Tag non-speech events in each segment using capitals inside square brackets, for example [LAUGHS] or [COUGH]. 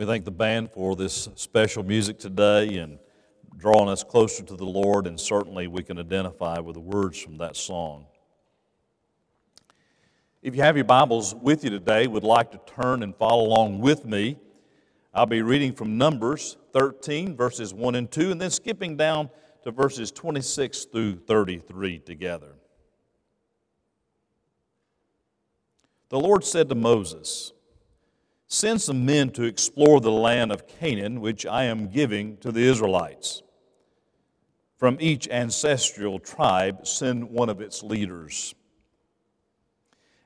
We thank the band for this special music today and drawing us closer to the Lord, and certainly we can identify with the words from that song. If you have your Bibles with you today, would like to turn and follow along with me. I'll be reading from Numbers 13, verses 1 and 2, and then skipping down to verses 26 through 33 together. The Lord said to Moses, Send some men to explore the land of Canaan, which I am giving to the Israelites. From each ancestral tribe, send one of its leaders.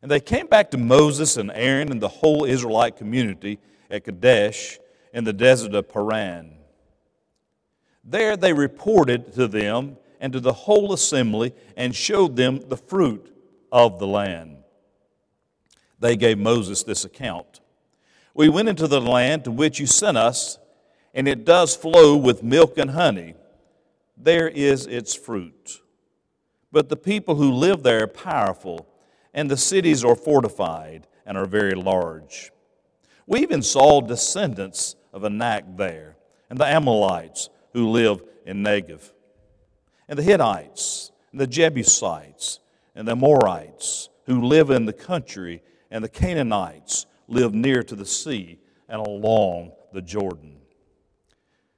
And they came back to Moses and Aaron and the whole Israelite community at Kadesh in the desert of Paran. There they reported to them and to the whole assembly and showed them the fruit of the land. They gave Moses this account. We went into the land to which you sent us, and it does flow with milk and honey. There is its fruit. But the people who live there are powerful, and the cities are fortified and are very large. We even saw descendants of Anak there, and the Amalekites who live in Negev, and the Hittites, and the Jebusites, and the Amorites who live in the country, and the Canaanites lived near to the sea and along the Jordan.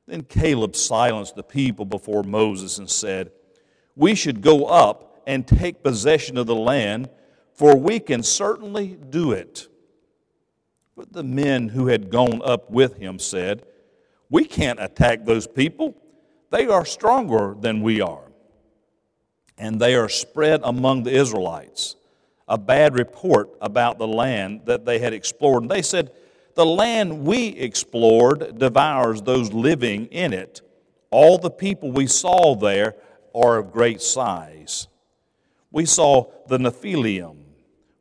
Then Caleb silenced the people before Moses and said, We should go up and take possession of the land, for we can certainly do it. But the men who had gone up with him said, We can't attack those people. They are stronger than we are. And they are spread among the Israelites a bad report about the land that they had explored. And they said, The land we explored devours those living in it. All the people we saw there are of great size. We saw the Nephilim,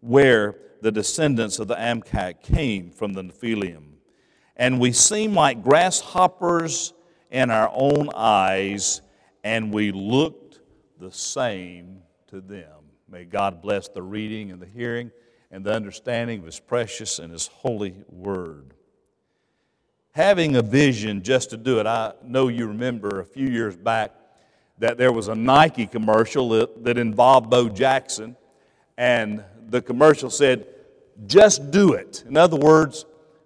where the descendants of the Anak came from the Nephilim. And we seem like grasshoppers in our own eyes, and we looked the same to them. May God bless the reading and the hearing and the understanding of His precious and His holy word. Having a vision just to do it, I know you remember a few years back that there was a Nike commercial that, that involved Bo Jackson, and the commercial said, just do it. In other words,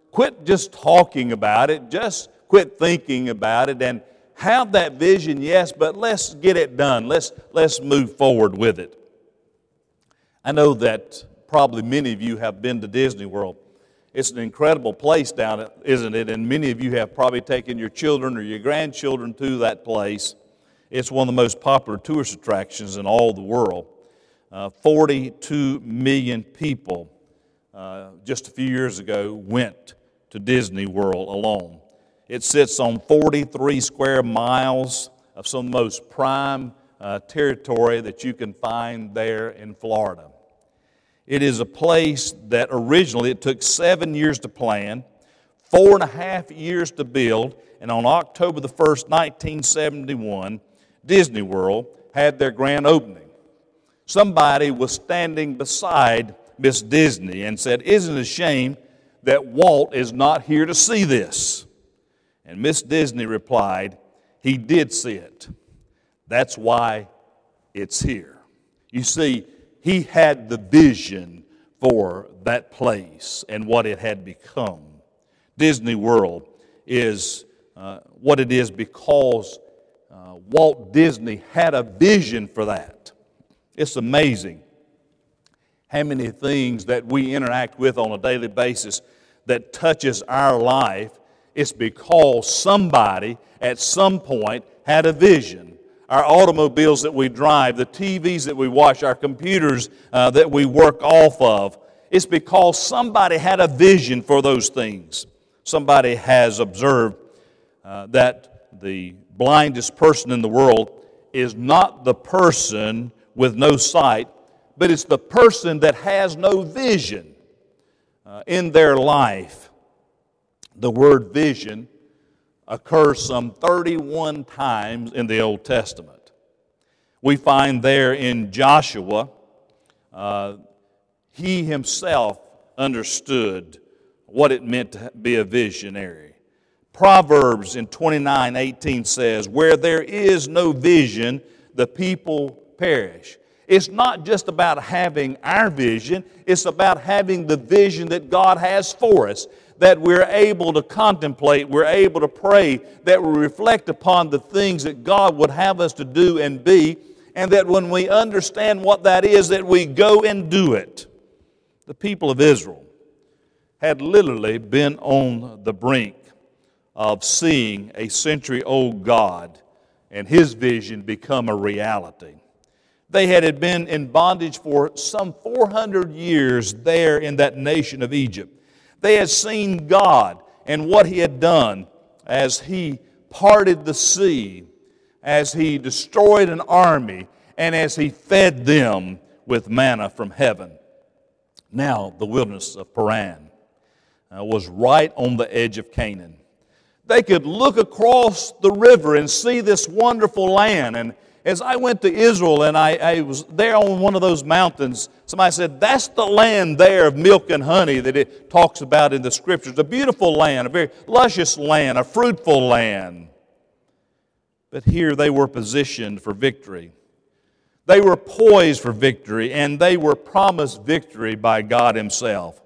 quit just talking about it, just quit thinking about it, and have that vision, yes, but let's get it done. Let's, let's move forward with it. I know that probably many of you have been to Disney World. It's an incredible place down, isn't it? And many of you have probably taken your children or your grandchildren to that place. It's one of the most popular tourist attractions in all the world. Uh, 42 million people uh, just a few years ago went to Disney World alone. It sits on 43 square miles of some of the most prime uh, territory that you can find there in Florida. It is a place that originally it took seven years to plan, four and a half years to build, and on October the 1st, 1971, Disney World had their grand opening. Somebody was standing beside Miss Disney and said, Isn't it a shame that Walt is not here to see this? And Miss Disney replied, He did see it. That's why it's here. You see, he had the vision for that place and what it had become. Disney World is uh, what it is because uh, Walt Disney had a vision for that. It's amazing how many things that we interact with on a daily basis that touches our life. It's because somebody at some point had a vision our automobiles that we drive, the TVs that we watch, our computers uh, that we work off of. It's because somebody had a vision for those things. Somebody has observed uh, that the blindest person in the world is not the person with no sight, but it's the person that has no vision uh, in their life. The word vision occurs some 31 times in the Old Testament. We find there in Joshua, uh, he himself understood what it meant to be a visionary. Proverbs in 29 18 says, Where there is no vision, the people perish. It's not just about having our vision, it's about having the vision that God has for us, that we're able to contemplate, we're able to pray, that we reflect upon the things that God would have us to do and be, and that when we understand what that is, that we go and do it. The people of Israel had literally been on the brink of seeing a century old God and his vision become a reality. They had been in bondage for some 400 years there in that nation of Egypt. They had seen God and what He had done as He parted the sea, as He destroyed an army, and as He fed them with manna from heaven. Now, the wilderness of Paran uh, was right on the edge of Canaan. They could look across the river and see this wonderful land and as I went to Israel and I, I, was there on one of those mountains, somebody said, That's the land there of milk and honey that it talks about in the scriptures. A beautiful land, a very luscious land, a fruitful land. But here they were positioned for victory. They were poised for victory, and they were promised victory by God Himself.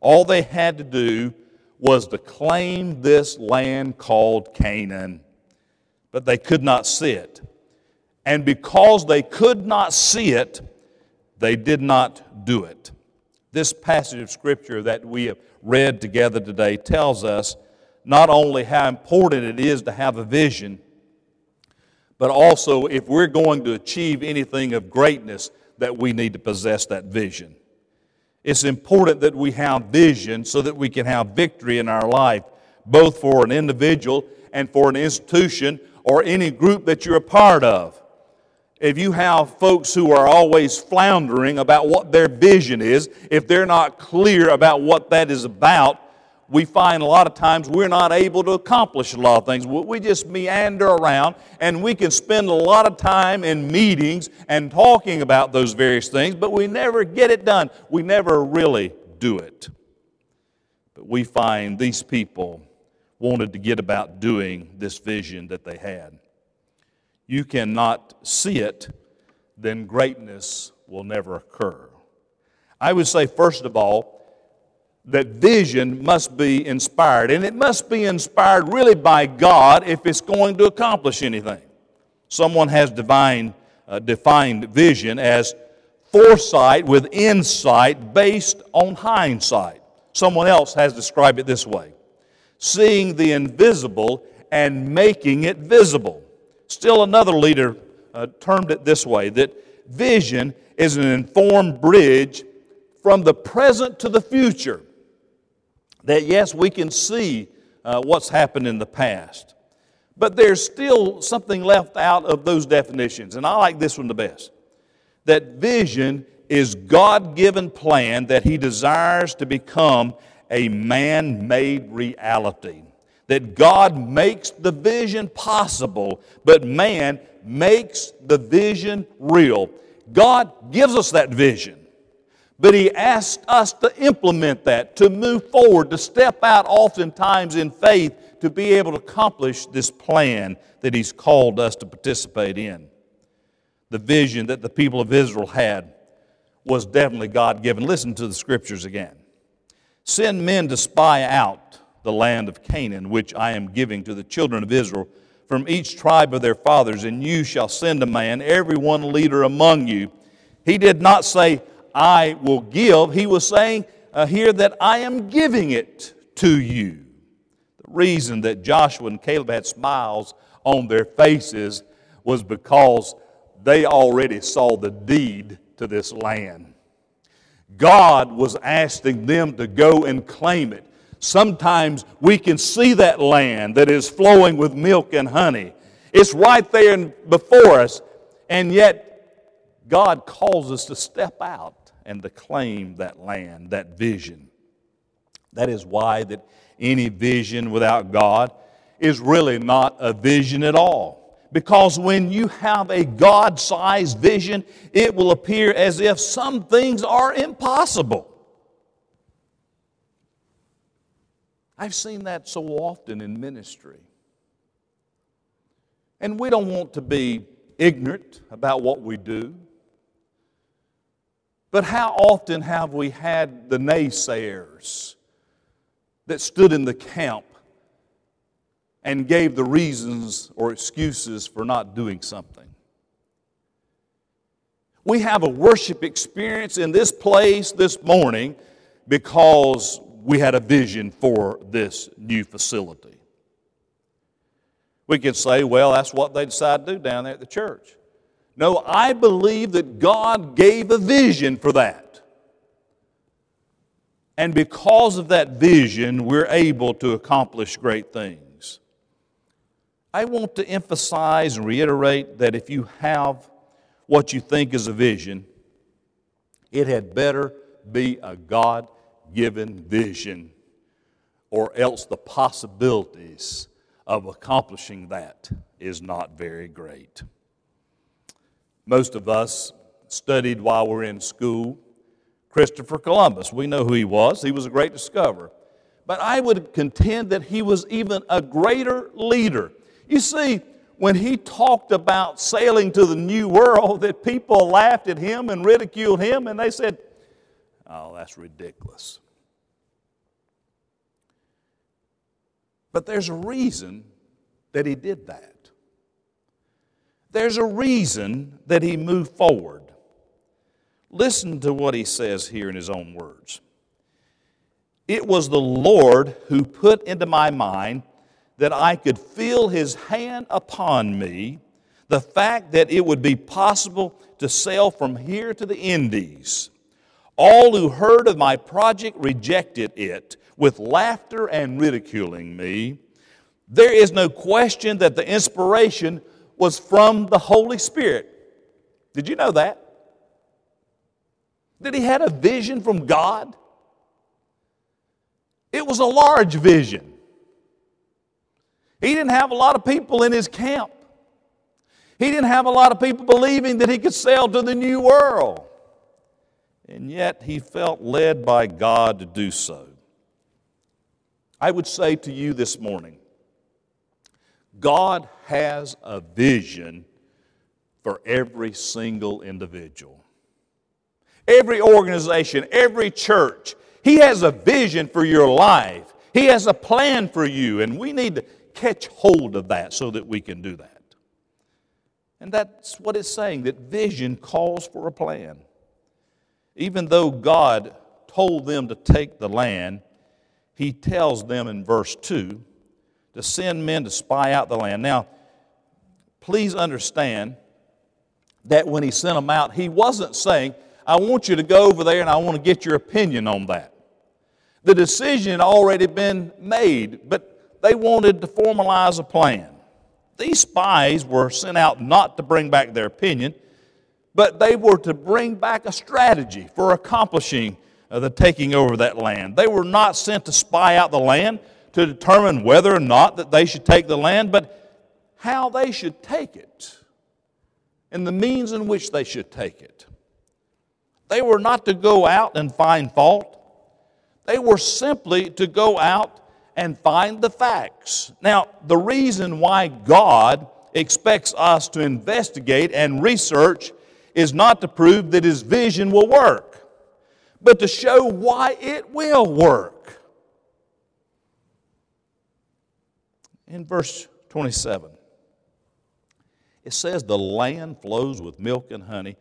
All they had to do was to claim this land called Canaan, but they could not see it. And because they could not see it, they did not do it. This passage of Scripture that we have read together today tells us not only how important it is to have a vision, but also if we're going to achieve anything of greatness, that we need to possess that vision. It's important that we have vision so that we can have victory in our life, both for an individual and for an institution or any group that you're a part of if you have folks who are always floundering about what their vision is, if they're not clear about what that is about, we find a lot of times we're not able to accomplish a lot of things. We just meander around and we can spend a lot of time in meetings and talking about those various things, but we never get it done. We never really do it. But we find these people wanted to get about doing this vision that they had you cannot see it, then greatness will never occur. I would say, first of all, that vision must be inspired, and it must be inspired really by God if it's going to accomplish anything. Someone has divine, uh, defined vision as foresight with insight based on hindsight. Someone else has described it this way seeing the invisible and making it visible. Still, another leader uh, termed it this way that vision is an informed bridge from the present to the future. That, yes, we can see uh, what's happened in the past, but there's still something left out of those definitions, and I like this one the best. That vision is God given plan that He desires to become a man made reality that God makes the vision possible, but man makes the vision real. God gives us that vision, but He asks us to implement that, to move forward, to step out oftentimes in faith to be able to accomplish this plan that He's called us to participate in. The vision that the people of Israel had was definitely God given. Listen to the scriptures again. Send men to spy out the land of Canaan, which I am giving to the children of Israel from each tribe of their fathers, and you shall send a man, every one leader among you. He did not say, I will give. He was saying uh, here that I am giving it to you. The reason that Joshua and Caleb had smiles on their faces was because they already saw the deed to this land. God was asking them to go and claim it sometimes we can see that land that is flowing with milk and honey. It's right there before us, and yet God calls us to step out and to claim that land, that vision. That is why that any vision without God is really not a vision at all. Because when you have a God sized vision, it will appear as if some things are impossible. I've seen that so often in ministry. And we don't want to be ignorant about what we do. But how often have we had the naysayers that stood in the camp and gave the reasons or excuses for not doing something? We have a worship experience in this place this morning because we had a vision for this new facility. We could say, well, that's what they decided to do down there at the church. No, I believe that God gave a vision for that. And because of that vision, we're able to accomplish great things. I want to emphasize and reiterate that if you have what you think is a vision, it had better be a God given vision, or else the possibilities of accomplishing that is not very great. Most of us studied while we are in school Christopher Columbus. We know who he was, he was a great discoverer. But I would contend that he was even a greater leader. You see, when he talked about sailing to the new world, that people laughed at him and ridiculed him, and they said, Oh, that's ridiculous. But there's a reason that he did that. There's a reason that he moved forward. Listen to what he says here in his own words. It was the Lord who put into my mind that I could feel his hand upon me, the fact that it would be possible to sail from here to the Indies. All who heard of my project rejected it with laughter and ridiculing me. There is no question that the inspiration was from the Holy Spirit. Did you know that? That he had a vision from God? It was a large vision. He didn't have a lot of people in his camp. He didn't have a lot of people believing that he could sail to the new world. And yet he felt led by God to do so. I would say to you this morning God has a vision for every single individual. Every organization, every church, He has a vision for your life. He has a plan for you, and we need to catch hold of that so that we can do that. And that's what it's saying that vision calls for a plan. Even though God told them to take the land, He tells them in verse 2 to send men to spy out the land. Now, please understand that when he sent them out, he wasn't saying, I want you to go over there and I want to get your opinion on that. The decision had already been made, but they wanted to formalize a plan. These spies were sent out not to bring back their opinion, but they were to bring back a strategy for accomplishing uh, the taking over that land. They were not sent to spy out the land, to determine whether or not that they should take the land, but how they should take it and the means in which they should take it. They were not to go out and find fault. They were simply to go out and find the facts. Now, the reason why God expects us to investigate and research is not to prove that His vision will work, but to show why it will work. in verse 27. It says, The land flows with milk and honey.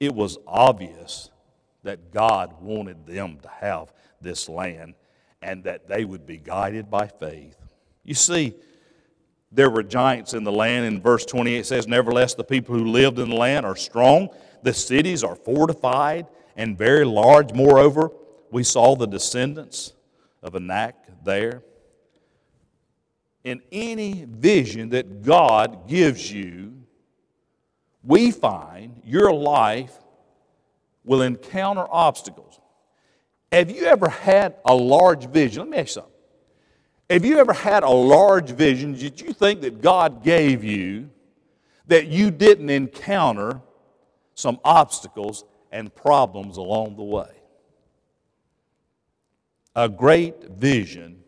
It was obvious that God wanted them to have this land and that they would be guided by faith. You see, there were giants in the land. In verse 28 it says, Nevertheless, the people who lived in the land are strong. The cities are fortified and very large. Moreover, we saw the descendants of Anak there in any vision that God gives you, we find your life will encounter obstacles. Have you ever had a large vision? Let me ask you something. Have you ever had a large vision that you think that God gave you that you didn't encounter some obstacles and problems along the way? A great vision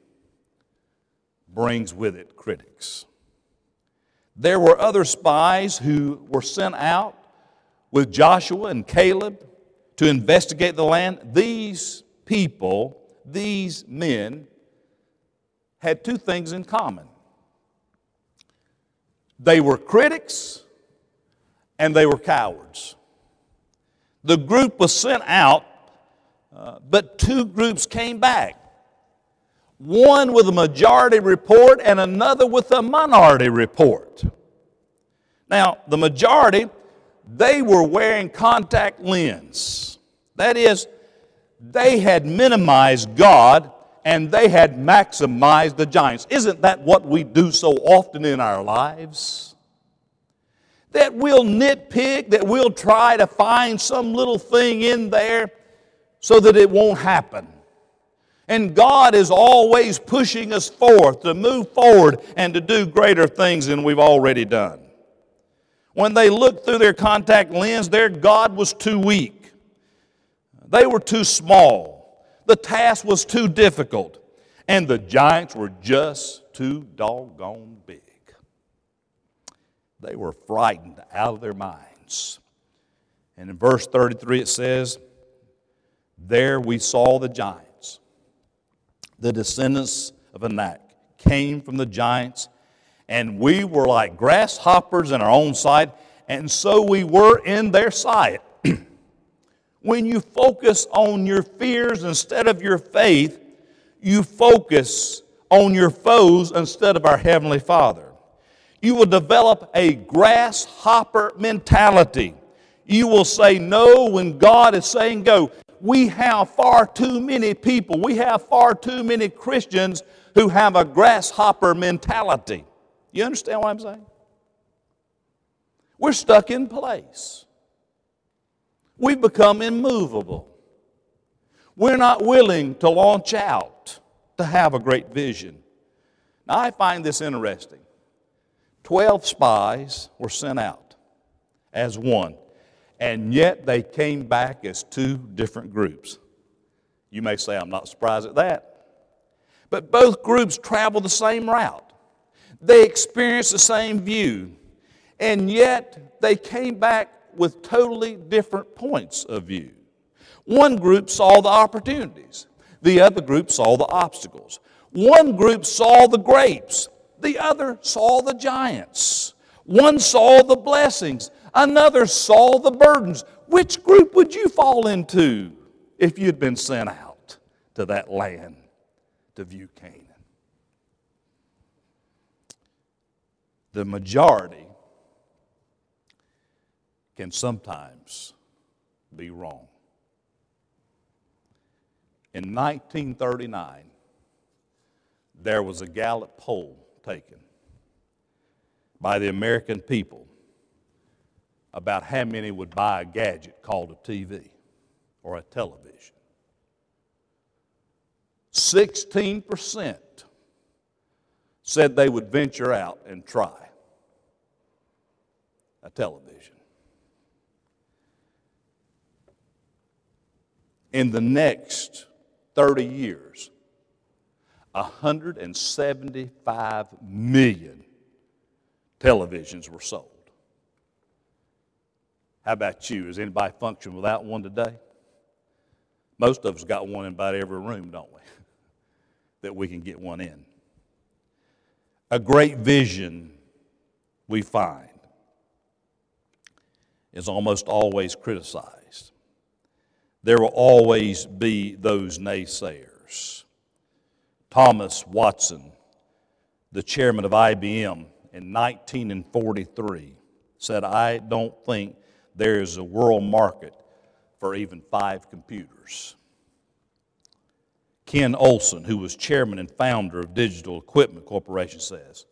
brings with it critics. There were other spies who were sent out with Joshua and Caleb to investigate the land. These people, these men, had two things in common they were critics and they were cowards. The group was sent out, uh, but two groups came back one with a majority report and another with a minority report. Now, the majority, they were wearing contact lens. That is, they had minimized God and they had maximized the giants. Isn't that what we do so often in our lives? That we'll nitpick, that we'll try to find some little thing in there so that it won't happen. And God is always pushing us forth to move forward and to do greater things than we've already done. When they looked through their contact lens, their God was too weak. They were too small. The task was too difficult. And the giants were just too doggone big. They were frightened out of their minds. And in verse 33 it says, There we saw the giants. the descendants of Anak, came from the giants, and we were like grasshoppers in our own sight, and so we were in their sight. When you focus on your fears instead of your faith, you focus on your foes instead of our Heavenly Father. You will develop a grasshopper mentality. You will say no when God is saying go we have far too many people, we have far too many Christians who have a grasshopper mentality. You understand what I'm saying? We're stuck in place. We've become immovable. We're not willing to launch out to have a great vision. Now, I find this interesting. Twelve spies were sent out as one and yet they came back as two different groups. You may say, I'm not surprised at that. But both groups traveled the same route, they experienced the same view, and yet they came back with totally different points of view. One group saw the opportunities, the other group saw the obstacles. One group saw the grapes, the other saw the giants. One saw the blessings, Another saw the burdens. Which group would you fall into if you'd been sent out to that land to view Canaan? The majority can sometimes be wrong. In 1939, there was a Gallup poll taken by the American people about how many would buy a gadget called a TV or a television. 16% said they would venture out and try a television. In the next 30 years, 175 million televisions were sold. How about you? Is anybody function without one today? Most of us got one in about every room, don't we? [LAUGHS] that we can get one in. A great vision we find is almost always criticized. There will always be those naysayers. Thomas Watson, the chairman of IBM in 1943, said, I don't think there is a world market for even five computers. Ken Olsen, who was chairman and founder of Digital Equipment Corporation, says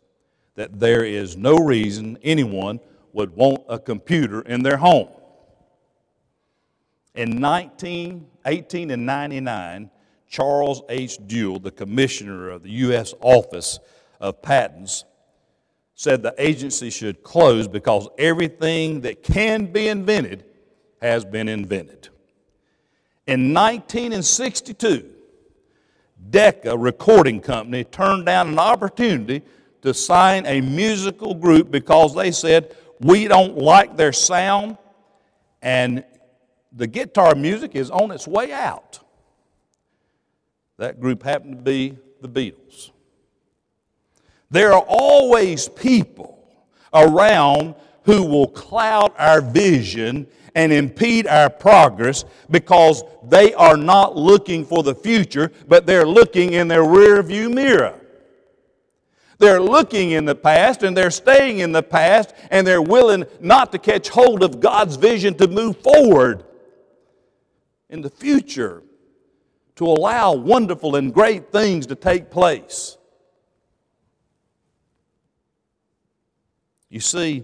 that there is no reason anyone would want a computer in their home. In 1918 and 99, Charles H. Duell, the commissioner of the U.S. Office of Patents, said the agency should close because everything that can be invented has been invented. In 1962, Decca Recording Company turned down an opportunity to sign a musical group because they said, We don't like their sound, and the guitar music is on its way out. That group happened to be the Beatles. There are always people around who will cloud our vision and impede our progress because they are not looking for the future, but they're looking in their rear view mirror. They're looking in the past and they're staying in the past and they're willing not to catch hold of God's vision to move forward in the future to allow wonderful and great things to take place. You see,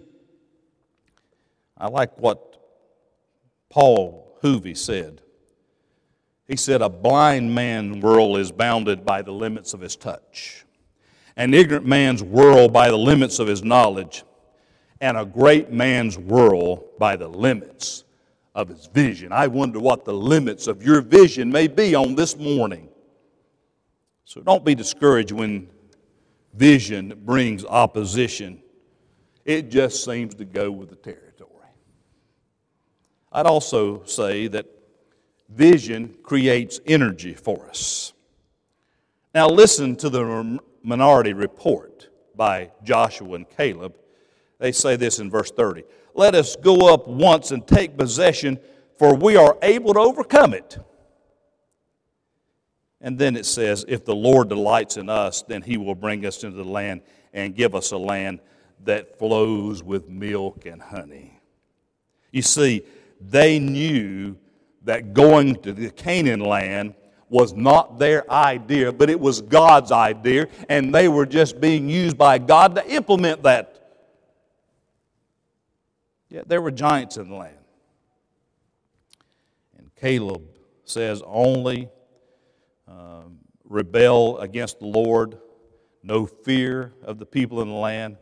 I like what Paul Harvey said. He said, A blind man's world is bounded by the limits of his touch, an ignorant man's world by the limits of his knowledge, and a great man's world by the limits of his vision. I wonder what the limits of your vision may be on this morning. So don't be discouraged when vision brings opposition. It just seems to go with the territory. I'd also say that vision creates energy for us. Now, listen to the minority report by Joshua and Caleb. They say this in verse 30 let us go up once and take possession, for we are able to overcome it. And then it says, If the Lord delights in us, then he will bring us into the land and give us a land that flows with milk and honey. You see, they knew that going to the Canaan land was not their idea, but it was God's idea, and they were just being used by God to implement that Yet there were giants in the land. And Caleb says, only um, rebel against the Lord, no fear of the people in the land,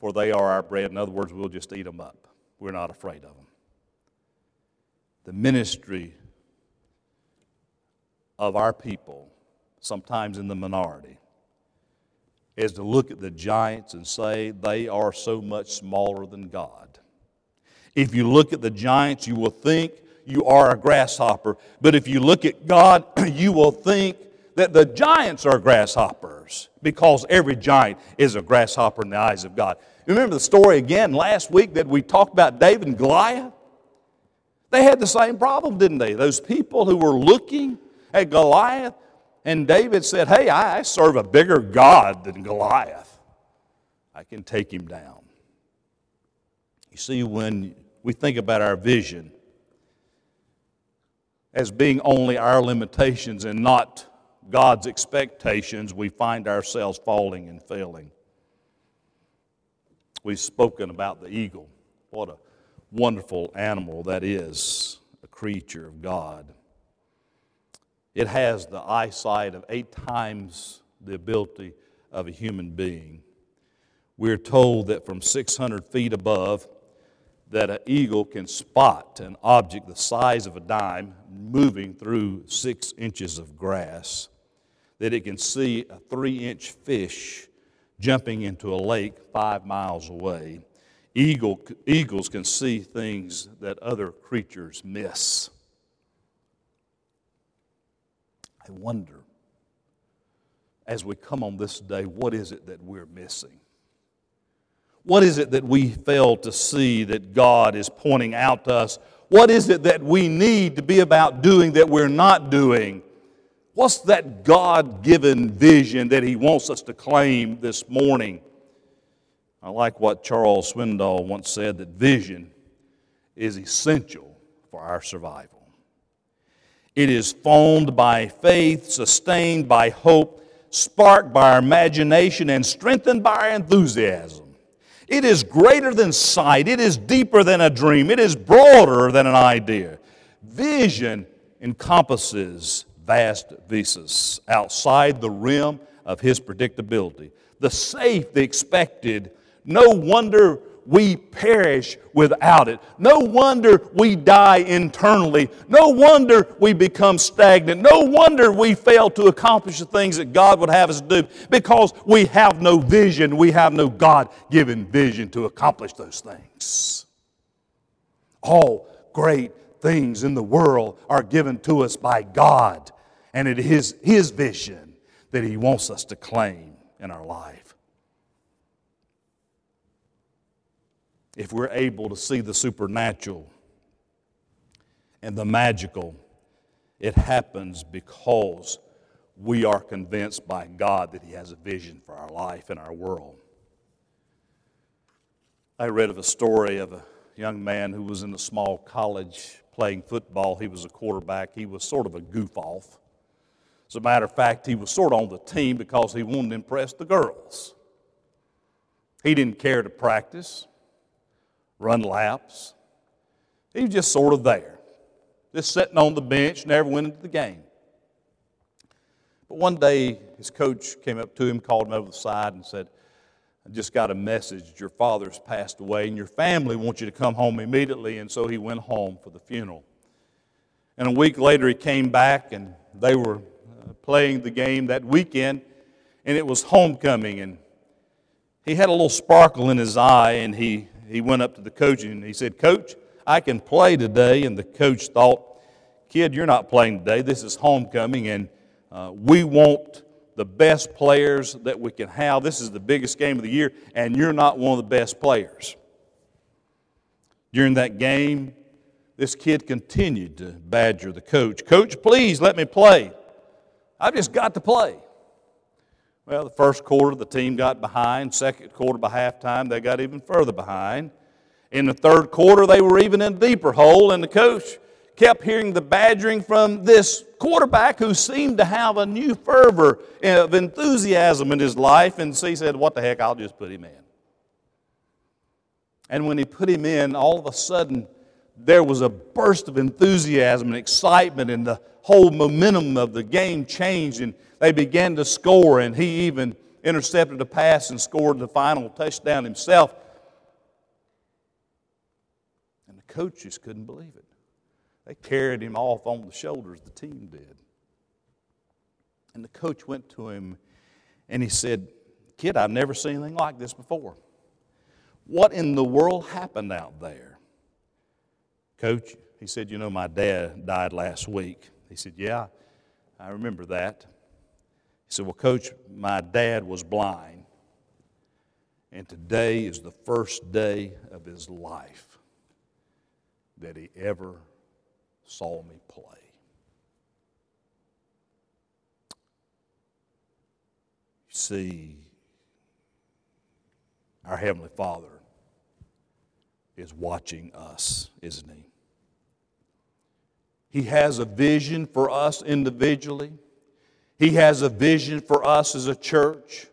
for they are our bread. In other words, we'll just eat them up. We're not afraid of them. The ministry of our people, sometimes in the minority, is to look at the giants and say they are so much smaller than God. If you look at the giants, you will think you are a grasshopper. But if you look at God, [CLEARS THROAT] you will think that the giants are grasshoppers because every giant is a grasshopper in the eyes of God. Remember the story again last week that we talked about David and Goliath? They had the same problem, didn't they? Those people who were looking at Goliath, and David said, Hey, I serve a bigger God than Goliath. I can take him down. You see, when we think about our vision as being only our limitations and not God's expectations, we find ourselves falling and failing. We've spoken about the eagle. What a wonderful animal that is, a creature of God. It has the eyesight of eight times the ability of a human being. We're told that from 600 feet above, that an eagle can spot an object the size of a dime moving through six inches of grass, that it can see a three inch fish jumping into a lake five miles away. Eagle, eagles can see things that other creatures miss. I wonder, as we come on this day, what is it that we're missing? What is it that we fail to see that God is pointing out to us? What is it that we need to be about doing that we're not doing? What's that God given vision that He wants us to claim this morning? I like what Charles Swindoll once said that vision is essential for our survival. It is formed by faith, sustained by hope, sparked by our imagination, and strengthened by our enthusiasm. It is greater than sight. It is deeper than a dream. It is broader than an idea. Vision encompasses vast vistas outside the rim of his predictability. The safe, the expected. No wonder we perish without it. No wonder we die internally. No wonder we become stagnant. No wonder we fail to accomplish the things that God would have us do because we have no vision. We have no God given vision to accomplish those things. All great things in the world are given to us by God, and it is His vision that He wants us to claim in our life. If we're able to see the supernatural and the magical, it happens because we are convinced by God that He has a vision for our life and our world. I read of a story of a young man who was in a small college playing football. He was a quarterback. He was sort of a goof off. As a matter of fact, he was sort of on the team because he wanted to impress the girls. He didn't care to practice, run laps. He was just sort of there, just sitting on the bench, never went into the game. But one day, his coach came up to him, called him over the side, and said, I just got a message your father's passed away and your family wants you to come home immediately. And so he went home for the funeral. And a week later, he came back and they were uh, playing the game that weekend, and it was homecoming. And he had a little sparkle in his eye, and he, he went up to the coach and he said, Coach, I can play today. And the coach thought, Kid, you're not playing today. This is homecoming, and uh, we want the best players that we can have. This is the biggest game of the year, and you're not one of the best players. During that game, this kid continued to badger the coach. Coach, please let me play. I've just got to play. Well, the first quarter, the team got behind. Second quarter, by halftime, they got even further behind. In the third quarter, they were even in a deeper hole, and the coach kept hearing the badgering from this quarterback who seemed to have a new fervor of enthusiasm in his life. And so he said, What the heck, I'll just put him in. And when he put him in, all of a sudden, there was a burst of enthusiasm and excitement, and the whole momentum of the game changed, and they began to score. And he even intercepted a pass and scored the final touchdown himself. And the coaches couldn't believe it. They carried him off on the shoulders, the team did. And the coach went to him and he said, Kid, I've never seen anything like this before. What in the world happened out there? Coach, he said, You know, my dad died last week. He said, Yeah, I remember that. He said, Well, Coach, my dad was blind, and today is the first day of his life that he ever saw me play. You see, our Heavenly Father is watching us, isn't He? He has a vision for us individually. He has a vision for us as a church.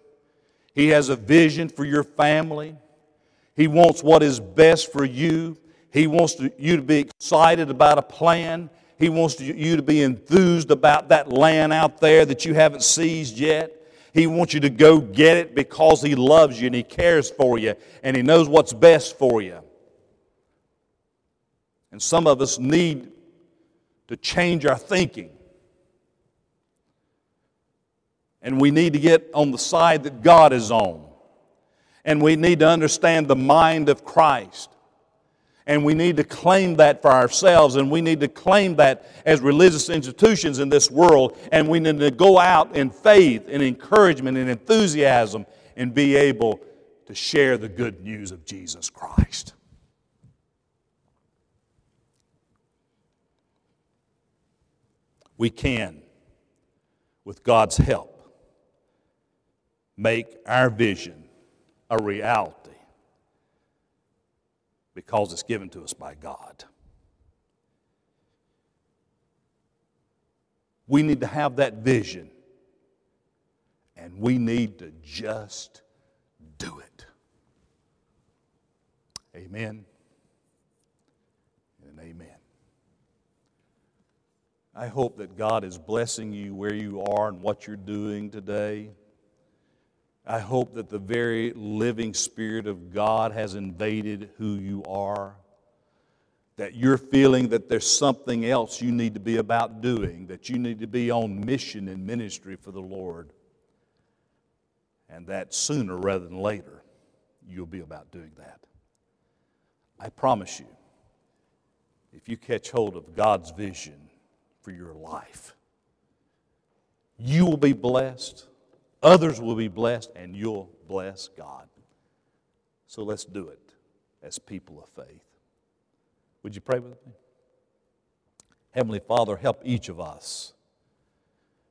He has a vision for your family. He wants what is best for you. He wants to, you to be excited about a plan. He wants to, you to be enthused about that land out there that you haven't seized yet. He wants you to go get it because He loves you and He cares for you and He knows what's best for you. And some of us need to change our thinking. And we need to get on the side that God is on. And we need to understand the mind of Christ. And we need to claim that for ourselves, and we need to claim that as religious institutions in this world, and we need to go out in faith and encouragement and enthusiasm and be able to share the good news of Jesus Christ. We can, with God's help, make our vision a reality because it's given to us by God. We need to have that vision, and we need to just do it. Amen and amen. I hope that God is blessing you where you are and what you're doing today. I hope that the very living Spirit of God has invaded who you are. That you're feeling that there's something else you need to be about doing, that you need to be on mission and ministry for the Lord. And that sooner rather than later, you'll be about doing that. I promise you, if you catch hold of God's vision for your life, you will be blessed Others will be blessed, and you'll bless God. So let's do it as people of faith. Would you pray with me? Heavenly Father, help each of us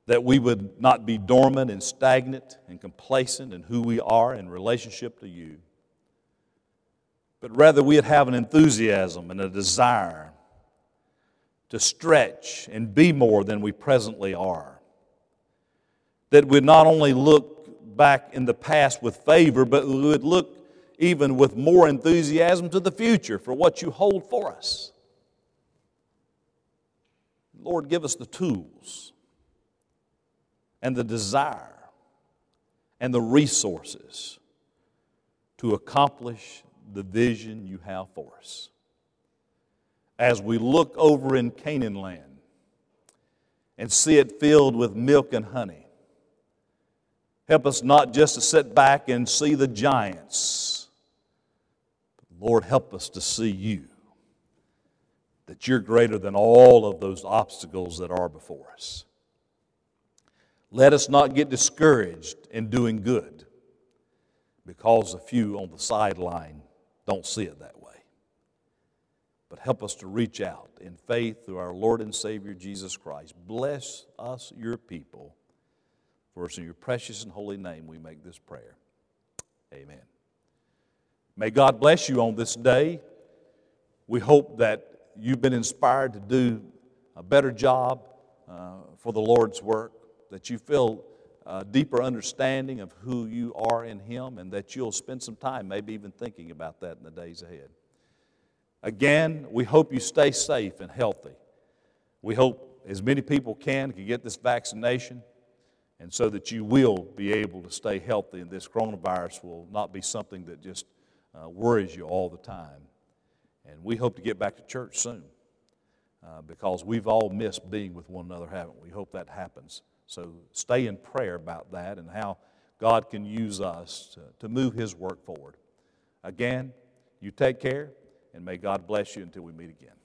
that we would not be dormant and stagnant and complacent in who we are in relationship to you, but rather we'd have an enthusiasm and a desire to stretch and be more than we presently are that would not only look back in the past with favor, but would look even with more enthusiasm to the future for what you hold for us. Lord, give us the tools and the desire and the resources to accomplish the vision you have for us. As we look over in Canaan land and see it filled with milk and honey, Help us not just to sit back and see the giants. But Lord, help us to see you. That you're greater than all of those obstacles that are before us. Let us not get discouraged in doing good because a few on the sideline don't see it that way. But help us to reach out in faith through our Lord and Savior Jesus Christ. Bless us, your people for us in your precious and holy name we make this prayer. Amen. May God bless you on this day. We hope that you've been inspired to do a better job uh, for the Lord's work, that you feel a deeper understanding of who you are in Him, and that you'll spend some time maybe even thinking about that in the days ahead. Again, we hope you stay safe and healthy. We hope as many people can can get this vaccination and so that you will be able to stay healthy and this coronavirus will not be something that just uh, worries you all the time. And we hope to get back to church soon uh, because we've all missed being with one another, haven't we? Hope that happens. So stay in prayer about that and how God can use us to, to move His work forward. Again, you take care and may God bless you until we meet again.